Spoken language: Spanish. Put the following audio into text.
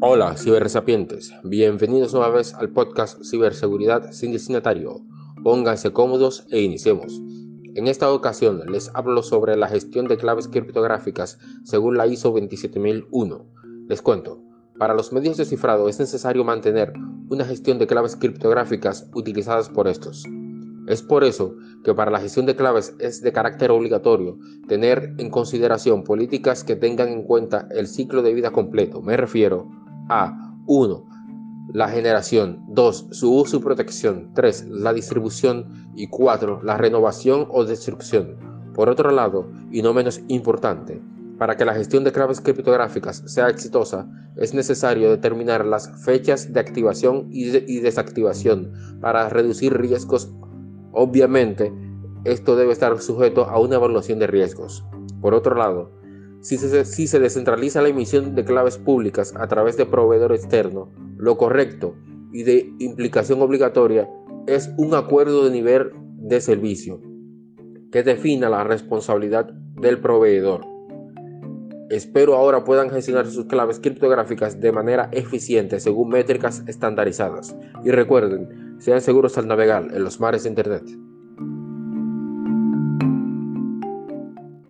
Hola, cibersapientes. Bienvenidos una vez al podcast Ciberseguridad sin destinatario. Pónganse cómodos e iniciemos. En esta ocasión les hablo sobre la gestión de claves criptográficas según la ISO 27001. Les cuento, para los medios de cifrado es necesario mantener una gestión de claves criptográficas utilizadas por estos. Es por eso que para la gestión de claves es de carácter obligatorio tener en consideración políticas que tengan en cuenta el ciclo de vida completo. Me refiero a 1. La generación, 2. Su uso y protección, 3. La distribución y 4. La renovación o destrucción. Por otro lado, y no menos importante, para que la gestión de claves criptográficas sea exitosa, es necesario determinar las fechas de activación y, y desactivación para reducir riesgos Obviamente, esto debe estar sujeto a una evaluación de riesgos. Por otro lado, si se, descentraliza la emisión de claves públicas a través de proveedor externo, lo correcto y de implicación obligatoria es un acuerdo de nivel de servicio que defina la responsabilidad del proveedor. Espero ahora puedan gestionar sus claves criptográficas de manera eficiente según métricas estandarizadas. Y recuerden, sean seguros al navegar en los mares de Internet.